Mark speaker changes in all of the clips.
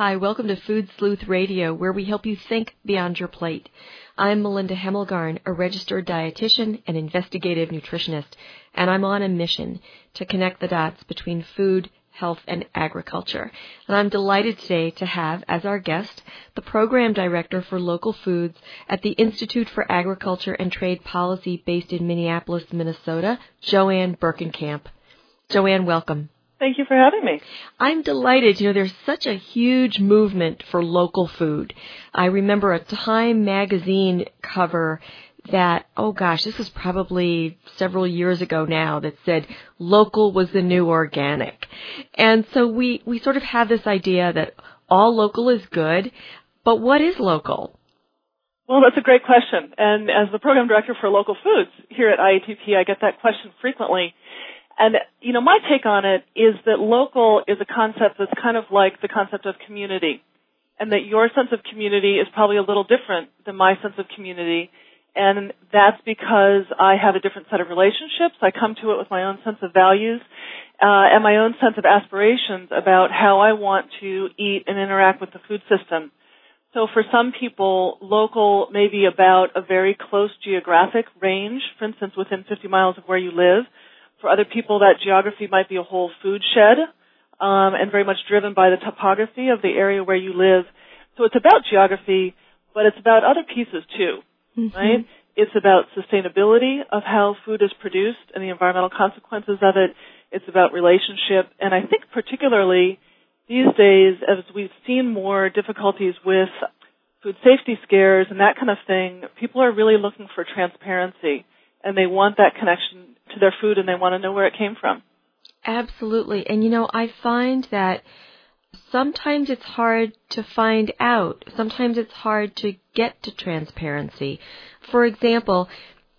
Speaker 1: Hi, welcome to Food Sleuth Radio, where we help you think beyond your plate. I'm Melinda Hemmelgarn, a registered dietitian and investigative nutritionist, and I'm on a mission to connect the dots between food, health, and agriculture. And I'm delighted today to have as our guest the program director for local foods at the Institute for Agriculture and Trade Policy based in Minneapolis, Minnesota, Joanne Berkenkamp. Joanne, welcome.
Speaker 2: Thank you for having me.
Speaker 1: I'm delighted. You know, there's such a huge movement for local food. I remember a Time magazine cover that, oh gosh, this was probably several years ago now that said local was the new organic. And so we, we sort of have this idea that all local is good, but what is local?
Speaker 2: Well, that's a great question. And as the program director for local foods here at IATP, I get that question frequently. And, you know, my take on it is that local is a concept that's kind of like the concept of community. And that your sense of community is probably a little different than my sense of community. And that's because I have a different set of relationships. I come to it with my own sense of values, uh, and my own sense of aspirations about how I want to eat and interact with the food system. So for some people, local may be about a very close geographic range, for instance, within 50 miles of where you live for other people, that geography might be a whole food shed, um, and very much driven by the topography of the area where you live. So it's about geography, but it's about other pieces too, mm-hmm. right? It's about sustainability of how food is produced and the environmental consequences of it. It's about relationship, and I think particularly these days, as we've seen more difficulties with food safety scares and that kind of thing, people are really looking for transparency and they want that connection to their food and they want to know where it came from.
Speaker 1: Absolutely. And you know, I find that sometimes it's hard to find out. Sometimes it's hard to get to transparency. For example,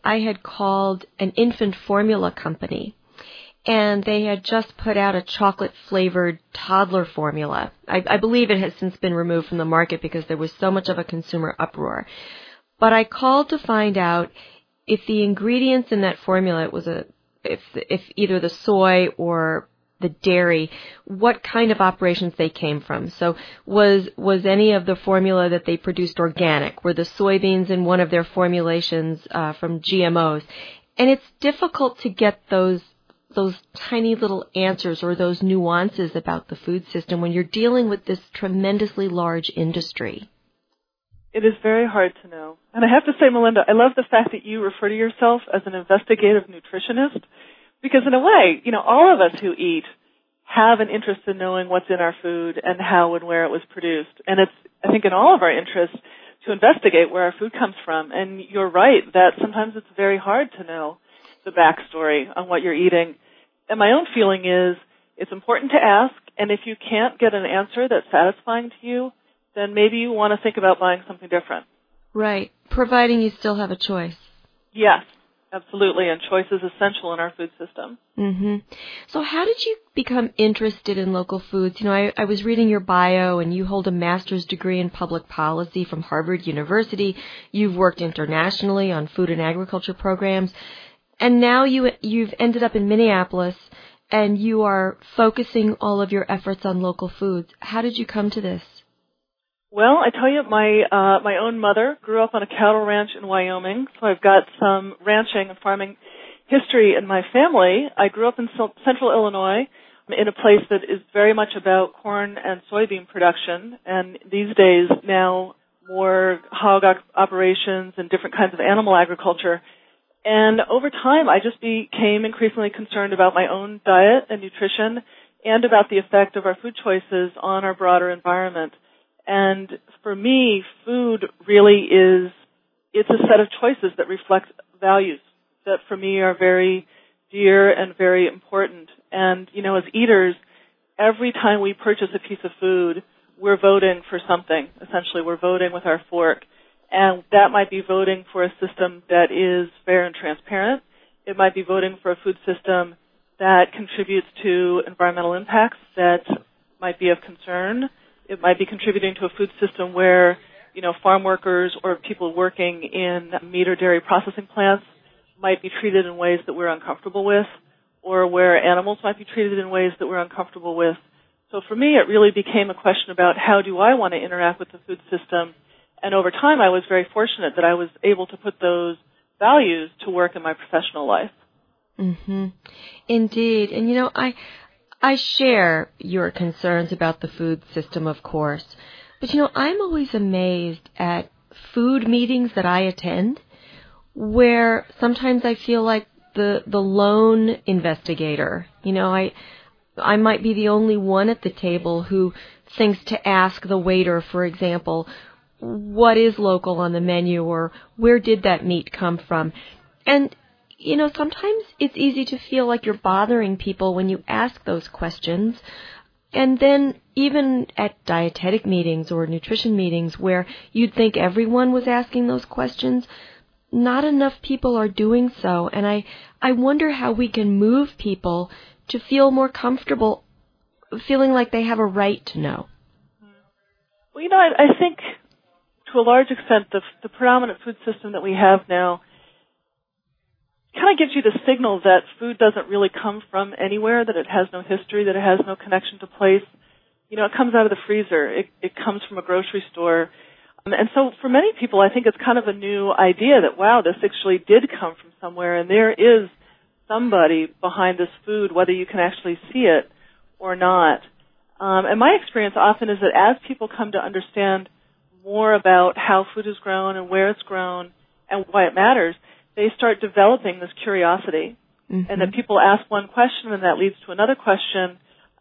Speaker 1: I had called an infant formula company and they had just put out a chocolate flavored toddler formula. I, I, believe it has since been removed from the market because there was so much of a consumer uproar. But I called to find out if the ingredients in that formula was a if if either the soy or the dairy, what kind of operations they came from. So was was any of the formula that they produced organic? Were the soybeans in one of their formulations uh, from GMOs? And it's difficult to get those those tiny little answers or those nuances about the food system when you're dealing with this tremendously large industry.
Speaker 2: It is very hard to know. And I have to say, Melinda, I love the fact that you refer to yourself as an investigative nutritionist because in a way, you know, all of us who eat have an interest in knowing what's in our food and how and where it was produced. And it's, I think, in all of our interests to investigate where our food comes from. And you're right that sometimes it's very hard to know the backstory on what you're eating. And my own feeling is it's important to ask, and if you can't get an answer that's satisfying to you, then maybe you want to think about buying something different.
Speaker 1: Right, providing you still have a choice.
Speaker 2: Yes, absolutely, and choice is essential in our food system.
Speaker 1: hmm So, how did you become interested in local foods? You know, I, I was reading your bio, and you hold a master's degree in public policy from Harvard University. You've worked internationally on food and agriculture programs, and now you you've ended up in Minneapolis, and you are focusing all of your efforts on local foods. How did you come to this?
Speaker 2: Well, I tell you, my uh, my own mother grew up on a cattle ranch in Wyoming, so I've got some ranching and farming history in my family. I grew up in central Illinois in a place that is very much about corn and soybean production, and these days now more hog operations and different kinds of animal agriculture. And over time, I just became increasingly concerned about my own diet and nutrition and about the effect of our food choices on our broader environment. And for me, food really is, it's a set of choices that reflect values that for me are very dear and very important. And, you know, as eaters, every time we purchase a piece of food, we're voting for something. Essentially, we're voting with our fork. And that might be voting for a system that is fair and transparent. It might be voting for a food system that contributes to environmental impacts that might be of concern. It might be contributing to a food system where, you know, farm workers or people working in meat or dairy processing plants might be treated in ways that we're uncomfortable with, or where animals might be treated in ways that we're uncomfortable with. So for me, it really became a question about how do I want to interact with the food system. And over time, I was very fortunate that I was able to put those values to work in my professional life.
Speaker 1: Mm-hmm. Indeed. And you know, I, I share your concerns about the food system, of course. But you know, I'm always amazed at food meetings that I attend where sometimes I feel like the the lone investigator. You know, I I might be the only one at the table who thinks to ask the waiter, for example, what is local on the menu or where did that meat come from? And you know, sometimes it's easy to feel like you're bothering people when you ask those questions. And then even at dietetic meetings or nutrition meetings where you'd think everyone was asking those questions, not enough people are doing so. And I, I wonder how we can move people to feel more comfortable feeling like they have a right to know.
Speaker 2: Well, you know, I, I think to a large extent the, the predominant food system that we have now kind of gives you the signal that food doesn't really come from anywhere, that it has no history, that it has no connection to place. You know, it comes out of the freezer. It, it comes from a grocery store. Um, and so for many people, I think it's kind of a new idea that, wow, this actually did come from somewhere and there is somebody behind this food, whether you can actually see it or not. Um, and my experience often is that as people come to understand more about how food is grown and where it's grown and why it matters, they start developing this curiosity. Mm-hmm. And that people ask one question and that leads to another question.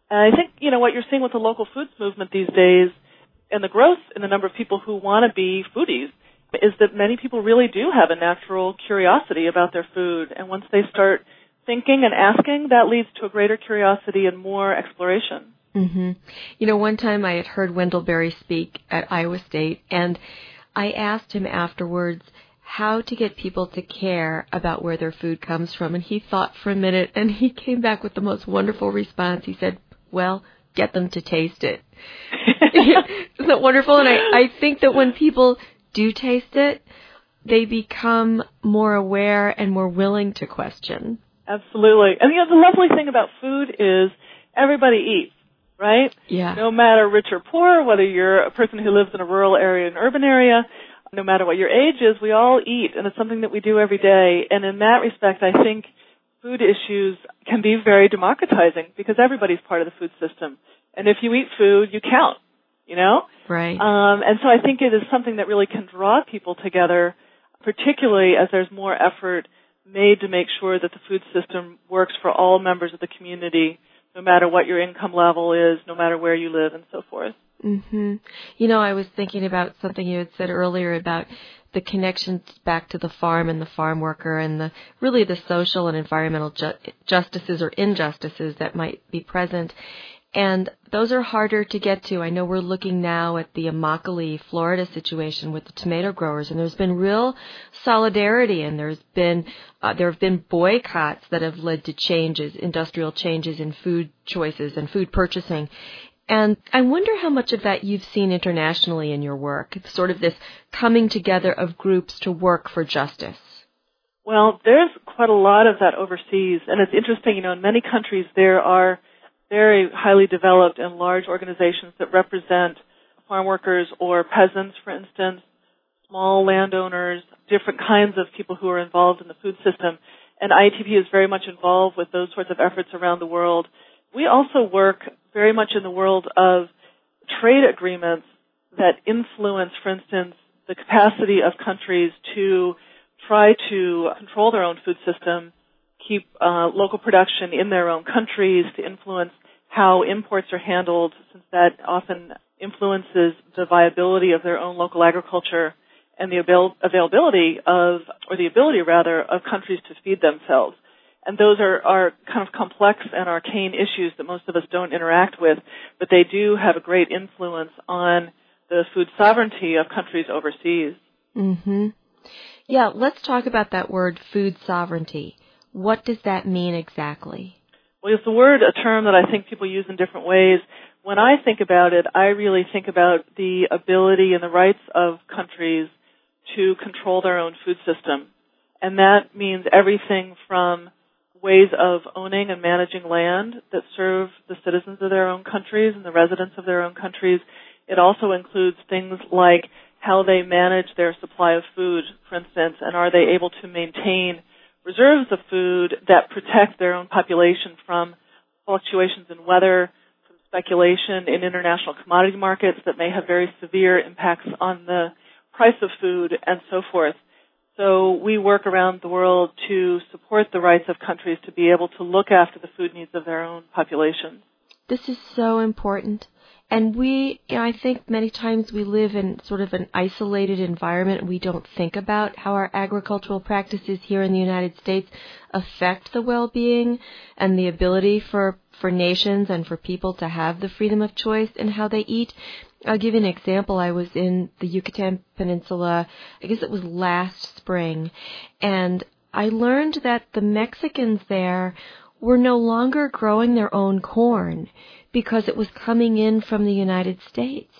Speaker 2: And I think, you know, what you're seeing with the local foods movement these days and the growth in the number of people who want to be foodies is that many people really do have a natural curiosity about their food. And once they start thinking and asking, that leads to a greater curiosity and more exploration.
Speaker 1: Mm-hmm. You know, one time I had heard Wendell Berry speak at Iowa State, and I asked him afterwards how to get people to care about where their food comes from, and he thought for a minute, and he came back with the most wonderful response. He said, "Well, get them to taste it." Isn't that wonderful? And I, I think that when people do taste it, they become more aware and more willing to question.
Speaker 2: Absolutely. And you know, the lovely thing about food is everybody eats, right?
Speaker 1: Yeah.
Speaker 2: No matter rich or poor, whether you're a person who lives in a rural area, or an urban area, no matter what your age is, we all eat, and it's something that we do every day. And in that respect, I think food issues can be very democratizing because everybody's part of the food system. And if you eat food, you count, you know?
Speaker 1: Right.
Speaker 2: Um, and so I think it is something that really can draw people together, particularly as there's more effort made to make sure that the food system works for all members of the community, no matter what your income level is, no matter where you live, and so forth.
Speaker 1: Mhm. You know, I was thinking about something you had said earlier about the connections back to the farm and the farm worker and the really the social and environmental ju- justices or injustices that might be present. And those are harder to get to. I know we're looking now at the Immokalee, Florida situation with the tomato growers, and there's been real solidarity, and there's been uh, there have been boycotts that have led to changes, industrial changes in food choices and food purchasing. And I wonder how much of that you've seen internationally in your work, sort of this coming together of groups to work for justice.
Speaker 2: Well, there's quite a lot of that overseas, and it's interesting. You know, in many countries there are very highly developed and large organizations that represent farm workers or peasants, for instance, small landowners, different kinds of people who are involved in the food system. And IATP is very much involved with those sorts of efforts around the world. We also work very much in the world of trade agreements that influence, for instance, the capacity of countries to try to control their own food system, keep uh, local production in their own countries, to influence how imports are handled, since that often influences the viability of their own local agriculture and the avail- availability of, or the ability rather, of countries to feed themselves. And those are, are kind of complex and arcane issues that most of us don't interact with, but they do have a great influence on the food sovereignty of countries overseas.
Speaker 1: Mm-hmm. Yeah, let's talk about that word food sovereignty. What does that mean exactly?
Speaker 2: Well, it's a word, a term that I think people use in different ways. When I think about it, I really think about the ability and the rights of countries to control their own food system. And that means everything from ways of owning and managing land that serve the citizens of their own countries and the residents of their own countries. It also includes things like how they manage their supply of food, for instance, and are they able to maintain reserves of food that protect their own population from fluctuations in weather, from speculation in international commodity markets that may have very severe impacts on the price of food and so forth. So we work around the world to support the rights of countries to be able to look after the food needs of their own populations.
Speaker 1: This is so important. And we, you know, I think many times we live in sort of an isolated environment. We don't think about how our agricultural practices here in the United States affect the well-being and the ability for, for nations and for people to have the freedom of choice in how they eat. I'll give you an example. I was in the Yucatan Peninsula, I guess it was last spring, and I learned that the Mexicans there were no longer growing their own corn because it was coming in from the United States.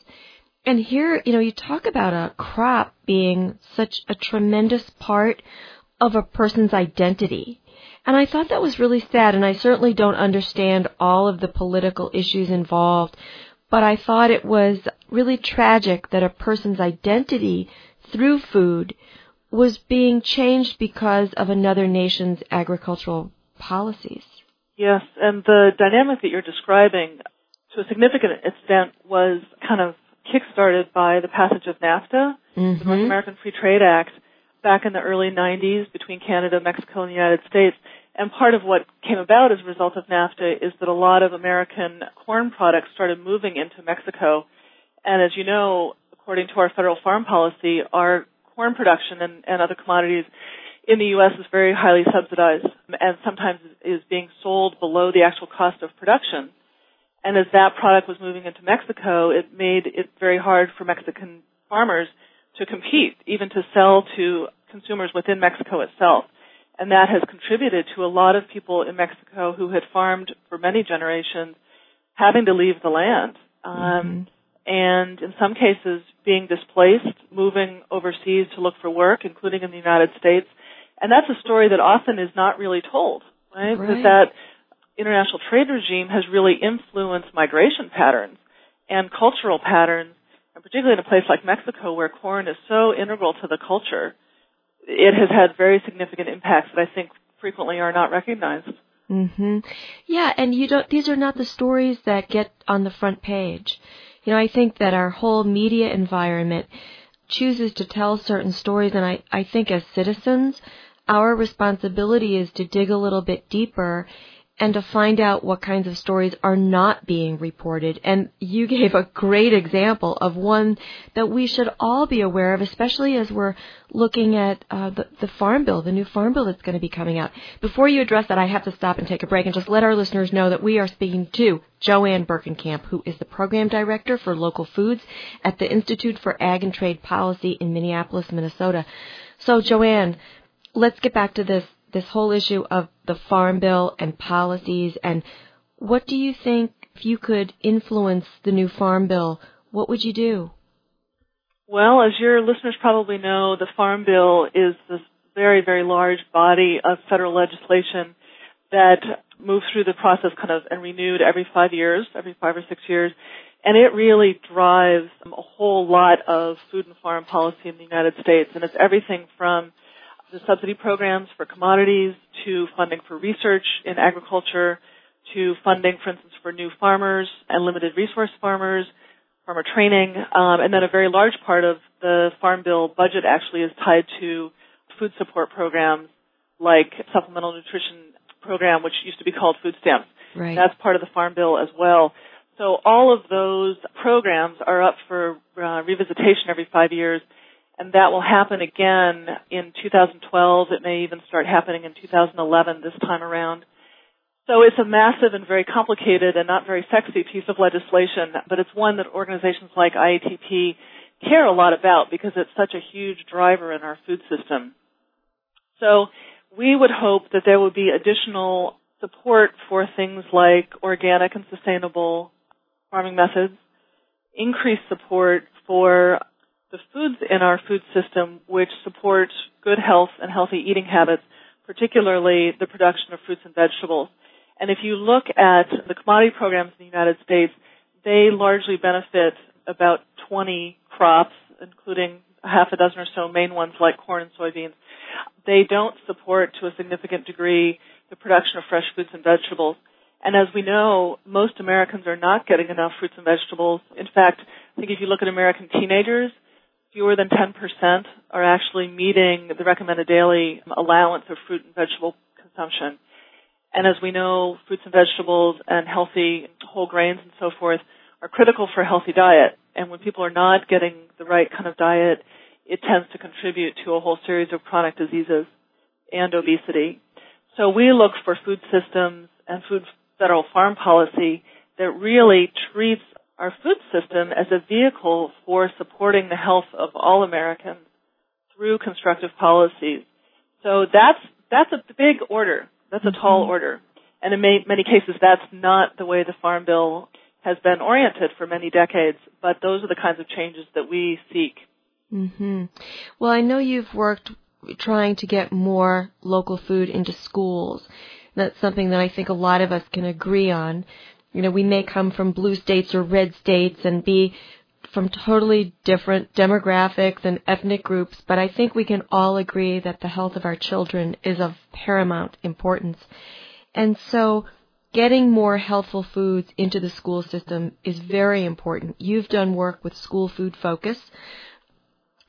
Speaker 1: And here, you know, you talk about a crop being such a tremendous part of a person's identity. And I thought that was really sad, and I certainly don't understand all of the political issues involved, but I thought it was really tragic that a person's identity through food was being changed because of another nation's agricultural policies.
Speaker 2: Yes, and the dynamic that you're describing to a significant extent was kind of kickstarted by the passage of NAFTA,
Speaker 1: mm-hmm.
Speaker 2: the North American Free Trade Act, back in the early 90s between Canada, Mexico, and the United States. And part of what came about as a result of NAFTA is that a lot of American corn products started moving into Mexico. And as you know, according to our federal farm policy, our corn production and, and other commodities in the U.S. is very highly subsidized and sometimes is being sold below the actual cost of production. And as that product was moving into Mexico, it made it very hard for Mexican farmers to compete, even to sell to consumers within Mexico itself. And that has contributed to a lot of people in Mexico who had farmed for many generations having to leave the land. Um,
Speaker 1: mm-hmm.
Speaker 2: And in some cases, being displaced, moving overseas to look for work, including in the United States, and that's a story that often is not really told, right?
Speaker 1: right.
Speaker 2: That that international trade regime has really influenced migration patterns and cultural patterns, and particularly in a place like Mexico where corn is so integral to the culture, it has had very significant impacts that I think frequently are not recognized.
Speaker 1: Mhm. Yeah, and you don't these are not the stories that get on the front page. You know, I think that our whole media environment chooses to tell certain stories and I I think as citizens our responsibility is to dig a little bit deeper and to find out what kinds of stories are not being reported. And you gave a great example of one that we should all be aware of, especially as we're looking at uh, the, the Farm Bill, the new Farm Bill that's going to be coming out. Before you address that, I have to stop and take a break and just let our listeners know that we are speaking to Joanne Berkenkamp, who is the Program Director for Local Foods at the Institute for Ag and Trade Policy in Minneapolis, Minnesota. So, Joanne, let's get back to this this whole issue of the farm bill and policies and what do you think if you could influence the new farm bill what would you do?
Speaker 2: Well as your listeners probably know the farm bill is this very very large body of federal legislation that moves through the process kind of and renewed every 5 years every 5 or 6 years and it really drives a whole lot of food and farm policy in the United States and it's everything from the subsidy programs for commodities to funding for research in agriculture to funding, for instance, for new farmers and limited resource farmers, farmer training, um, and then a very large part of the Farm Bill budget actually is tied to food support programs like supplemental nutrition program, which used to be called food stamps.
Speaker 1: Right.
Speaker 2: That's part of the Farm Bill as well. So all of those programs are up for uh, revisitation every five years and that will happen again in 2012. It may even start happening in 2011 this time around. So it's a massive and very complicated and not very sexy piece of legislation, but it's one that organizations like IATP care a lot about because it's such a huge driver in our food system. So we would hope that there would be additional support for things like organic and sustainable farming methods, increased support for the foods in our food system which support good health and healthy eating habits, particularly the production of fruits and vegetables. And if you look at the commodity programs in the United States, they largely benefit about 20 crops, including half a dozen or so main ones like corn and soybeans. They don't support to a significant degree the production of fresh fruits and vegetables. And as we know, most Americans are not getting enough fruits and vegetables. In fact, I think if you look at American teenagers, fewer than 10% are actually meeting the recommended daily allowance of fruit and vegetable consumption. And as we know, fruits and vegetables and healthy whole grains and so forth are critical for a healthy diet. And when people are not getting the right kind of diet, it tends to contribute to a whole series of chronic diseases and obesity. So we look for food systems and food federal farm policy that really treats our food system as a vehicle for supporting the health of all Americans through constructive policies. So that's that's a big order. That's a tall mm-hmm. order. And in many, many cases, that's not the way the Farm Bill has been oriented for many decades. But those are the kinds of changes that we seek.
Speaker 1: Mm-hmm. Well, I know you've worked trying to get more local food into schools. That's something that I think a lot of us can agree on. You know, we may come from blue states or red states and be from totally different demographics and ethnic groups, but I think we can all agree that the health of our children is of paramount importance. And so getting more healthful foods into the school system is very important. You've done work with School Food Focus.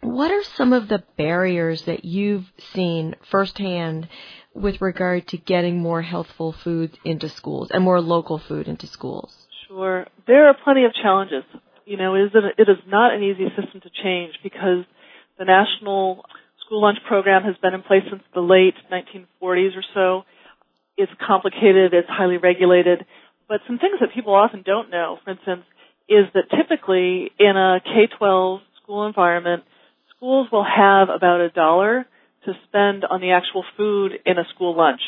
Speaker 1: What are some of the barriers that you've seen firsthand with regard to getting more healthful foods into schools and more local food into schools?
Speaker 2: Sure. There are plenty of challenges. You know, it is, it is not an easy system to change because the national school lunch program has been in place since the late 1940s or so. It's complicated, it's highly regulated, but some things that people often don't know, for instance, is that typically in a K-12 school environment, schools will have about a dollar to spend on the actual food in a school lunch.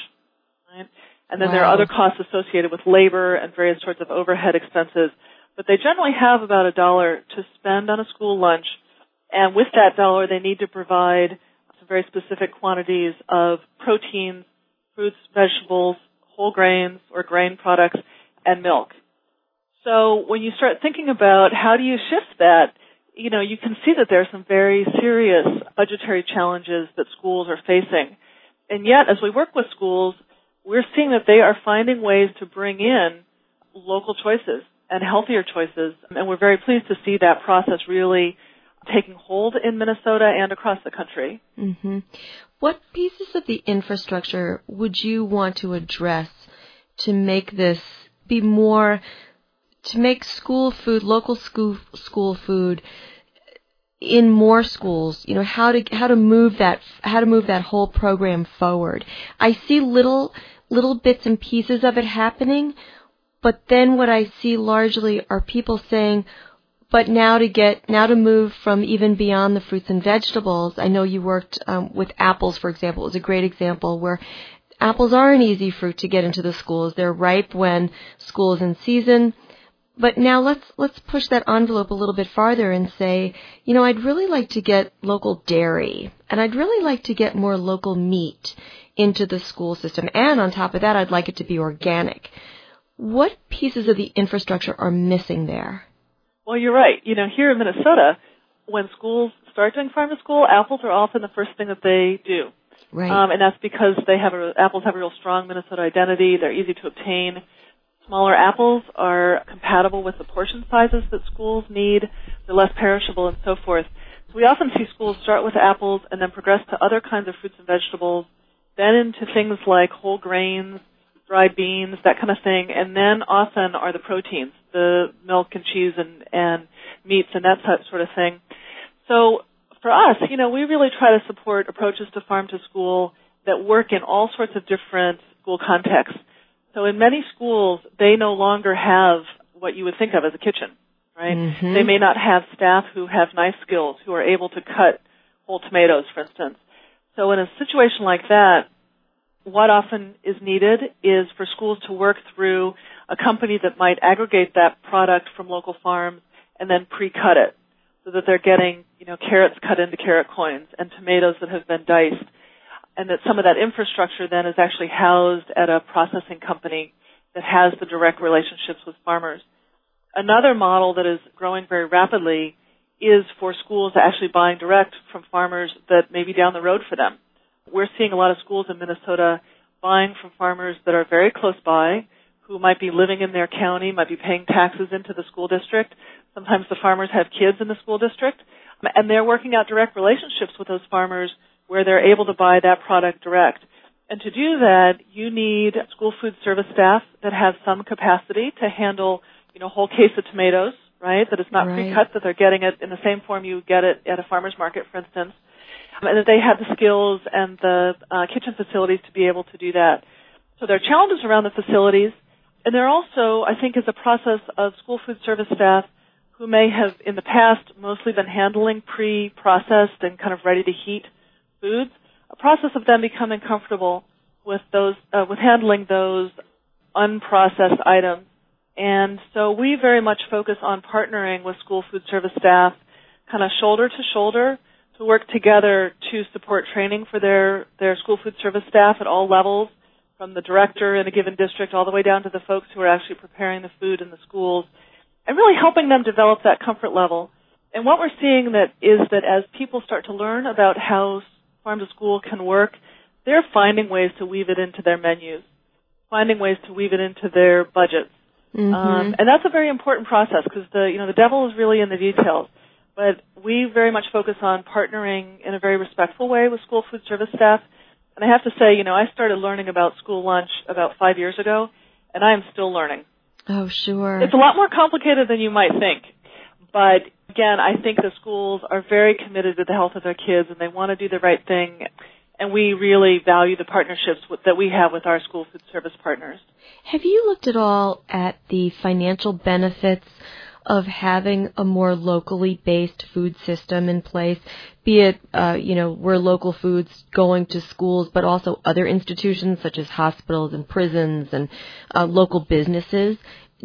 Speaker 2: Right? And then wow. there are other costs associated with labor and various sorts of overhead expenses. But they generally have about a dollar to spend on a school lunch. And with that dollar, they need to provide some very specific quantities of proteins, fruits, vegetables, whole grains or grain products, and milk. So when you start thinking about how do you shift that, you know, you can see that there are some very serious budgetary challenges that schools are facing. And yet, as we work with schools, we're seeing that they are finding ways to bring in local choices and healthier choices. And we're very pleased to see that process really taking hold in Minnesota and across the country.
Speaker 1: Mm-hmm. What pieces of the infrastructure would you want to address to make this be more to make school food, local school school food in more schools, you know, how to how to move that how to move that whole program forward. I see little little bits and pieces of it happening, but then what I see largely are people saying, but now to get now to move from even beyond the fruits and vegetables. I know you worked um, with apples, for example. It was a great example where apples are an easy fruit to get into the schools. They're ripe when school is in season but now let's let's push that envelope a little bit farther and say, you know, I'd really like to get local dairy and I'd really like to get more local meat into the school system and on top of that I'd like it to be organic. What pieces of the infrastructure are missing there?
Speaker 2: Well, you're right. You know, here in Minnesota, when schools start doing farm to school, apples are often the first thing that they do.
Speaker 1: Right. Um,
Speaker 2: and that's because they have a, apples have a real strong Minnesota identity. They're easy to obtain Smaller apples are compatible with the portion sizes that schools need. They're less perishable and so forth. So we often see schools start with apples and then progress to other kinds of fruits and vegetables, then into things like whole grains, dried beans, that kind of thing, and then often are the proteins, the milk and cheese and, and meats and that sort of thing. So for us, you know, we really try to support approaches to farm to school that work in all sorts of different school contexts. So in many schools, they no longer have what you would think of as a kitchen, right? Mm-hmm. They may not have staff who have knife skills, who are able to cut whole tomatoes, for instance. So in a situation like that, what often is needed is for schools to work through a company that might aggregate that product from local farms and then pre-cut it so that they're getting, you know, carrots cut into carrot coins and tomatoes that have been diced and that some of that infrastructure then is actually housed at a processing company that has the direct relationships with farmers. Another model that is growing very rapidly is for schools actually buying direct from farmers that may be down the road for them. We're seeing a lot of schools in Minnesota buying from farmers that are very close by, who might be living in their county, might be paying taxes into the school district. Sometimes the farmers have kids in the school district, and they're working out direct relationships with those farmers where they're able to buy that product direct. And to do that, you need school food service staff that have some capacity to handle, you know, a whole case of tomatoes, right? That it's not
Speaker 1: right.
Speaker 2: pre-cut, that they're getting it in the same form you get it at a farmer's market, for instance. And that they have the skills and the uh, kitchen facilities to be able to do that. So there are challenges around the facilities. And there also, I think, is a process of school food service staff who may have in the past mostly been handling pre-processed and kind of ready to heat foods, a process of them becoming comfortable with those, uh, with handling those unprocessed items. And so we very much focus on partnering with school food service staff kind of shoulder to shoulder to work together to support training for their, their school food service staff at all levels, from the director in a given district all the way down to the folks who are actually preparing the food in the schools, and really helping them develop that comfort level. And what we're seeing that is that as people start to learn about how farm to school can work, they're finding ways to weave it into their menus, finding ways to weave it into their budgets.
Speaker 1: Mm-hmm. Um,
Speaker 2: and that's a very important process because the you know the devil is really in the details. But we very much focus on partnering in a very respectful way with school food service staff. And I have to say, you know, I started learning about school lunch about five years ago, and I am still learning.
Speaker 1: Oh, sure.
Speaker 2: It's a lot more complicated than you might think. But again, I think the schools are very committed to the health of their kids and they want to do the right thing. And we really value the partnerships that we have with our school food service partners.
Speaker 1: Have you looked at all at the financial benefits of having a more locally based food system in place, be it, uh, you know, where local foods going to schools, but also other institutions such as hospitals and prisons and uh, local businesses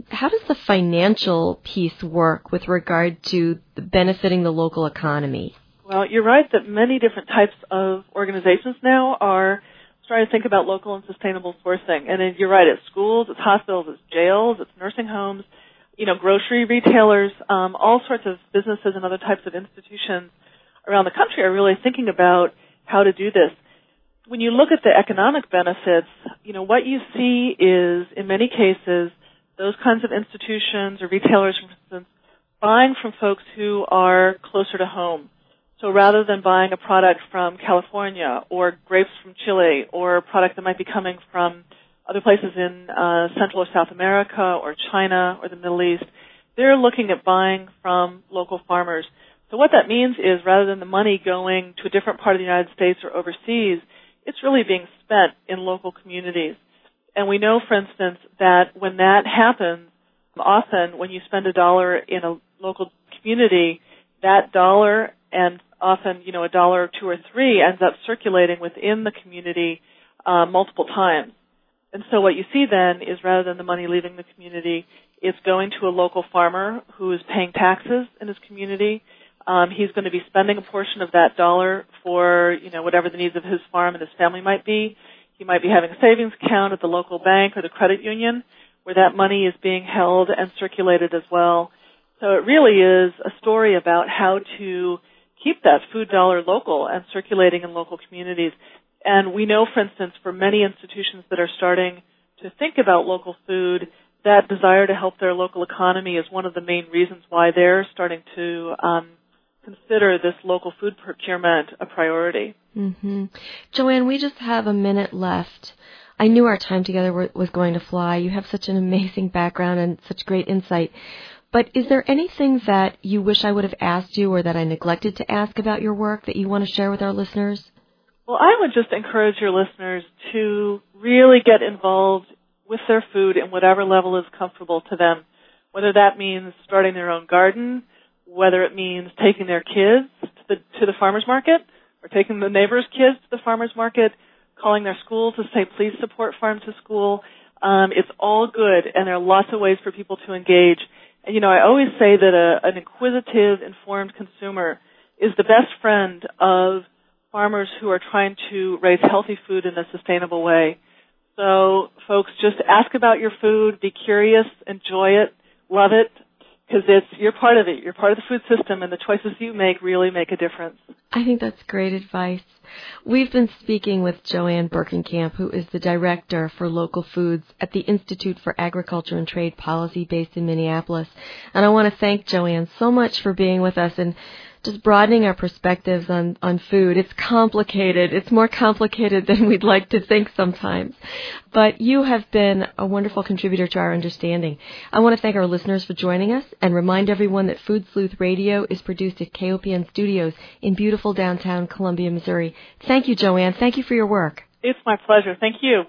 Speaker 1: how does the financial piece work with regard to benefiting the local economy?
Speaker 2: Well, you're right that many different types of organizations now are trying to think about local and sustainable sourcing. And you're right, it's schools, it's hospitals, it's jails, it's nursing homes, you know, grocery retailers, um, all sorts of businesses and other types of institutions around the country are really thinking about how to do this. When you look at the economic benefits, you know, what you see is in many cases those kinds of institutions or retailers, for instance, buying from folks who are closer to home. So rather than buying a product from California or grapes from Chile or a product that might be coming from other places in uh, Central or South America or China or the Middle East, they're looking at buying from local farmers. So what that means is rather than the money going to a different part of the United States or overseas, it's really being spent in local communities. And we know, for instance, that when that happens, often when you spend a dollar in a local community, that dollar and often, you know, a dollar two or three ends up circulating within the community uh, multiple times. And so what you see then is rather than the money leaving the community, it's going to a local farmer who is paying taxes in his community. Um, he's going to be spending a portion of that dollar for, you know, whatever the needs of his farm and his family might be. He might be having a savings account at the local bank or the credit union where that money is being held and circulated as well. So it really is a story about how to keep that food dollar local and circulating in local communities. And we know, for instance, for many institutions that are starting to think about local food, that desire to help their local economy is one of the main reasons why they're starting to um, consider this local food procurement a priority.
Speaker 1: Mm-hmm. Joanne, we just have a minute left. I knew our time together was going to fly. You have such an amazing background and such great insight. But is there anything that you wish I would have asked you or that I neglected to ask about your work that you want to share with our listeners?
Speaker 2: Well, I would just encourage your listeners to really get involved with their food in whatever level is comfortable to them, whether that means starting their own garden, whether it means taking their kids to the, to the farmer's market or taking the neighbor's kids to the farmer's market, calling their school to say, please support farm to school. Um, it's all good, and there are lots of ways for people to engage. And you know, I always say that a, an inquisitive, informed consumer is the best friend of farmers who are trying to raise healthy food in a sustainable way. So folks, just ask about your food, be curious, enjoy it, love it, because it's you're part of it. You're part of the food system, and the choices you make really make a difference.
Speaker 1: I think that's great advice. We've been speaking with Joanne Berkenkamp, who is the director for local foods at the Institute for Agriculture and Trade Policy based in Minneapolis. And I want to thank Joanne so much for being with us and just broadening our perspectives on, on food. It's complicated. It's more complicated than we'd like to think sometimes. But you have been a wonderful contributor to our understanding. I want to thank our listeners for joining us and remind everyone that Food Sleuth Radio is produced at KOPN Studios in beautiful downtown Columbia, Missouri. Thank you, Joanne. Thank you for your work.
Speaker 2: It's my pleasure. Thank you.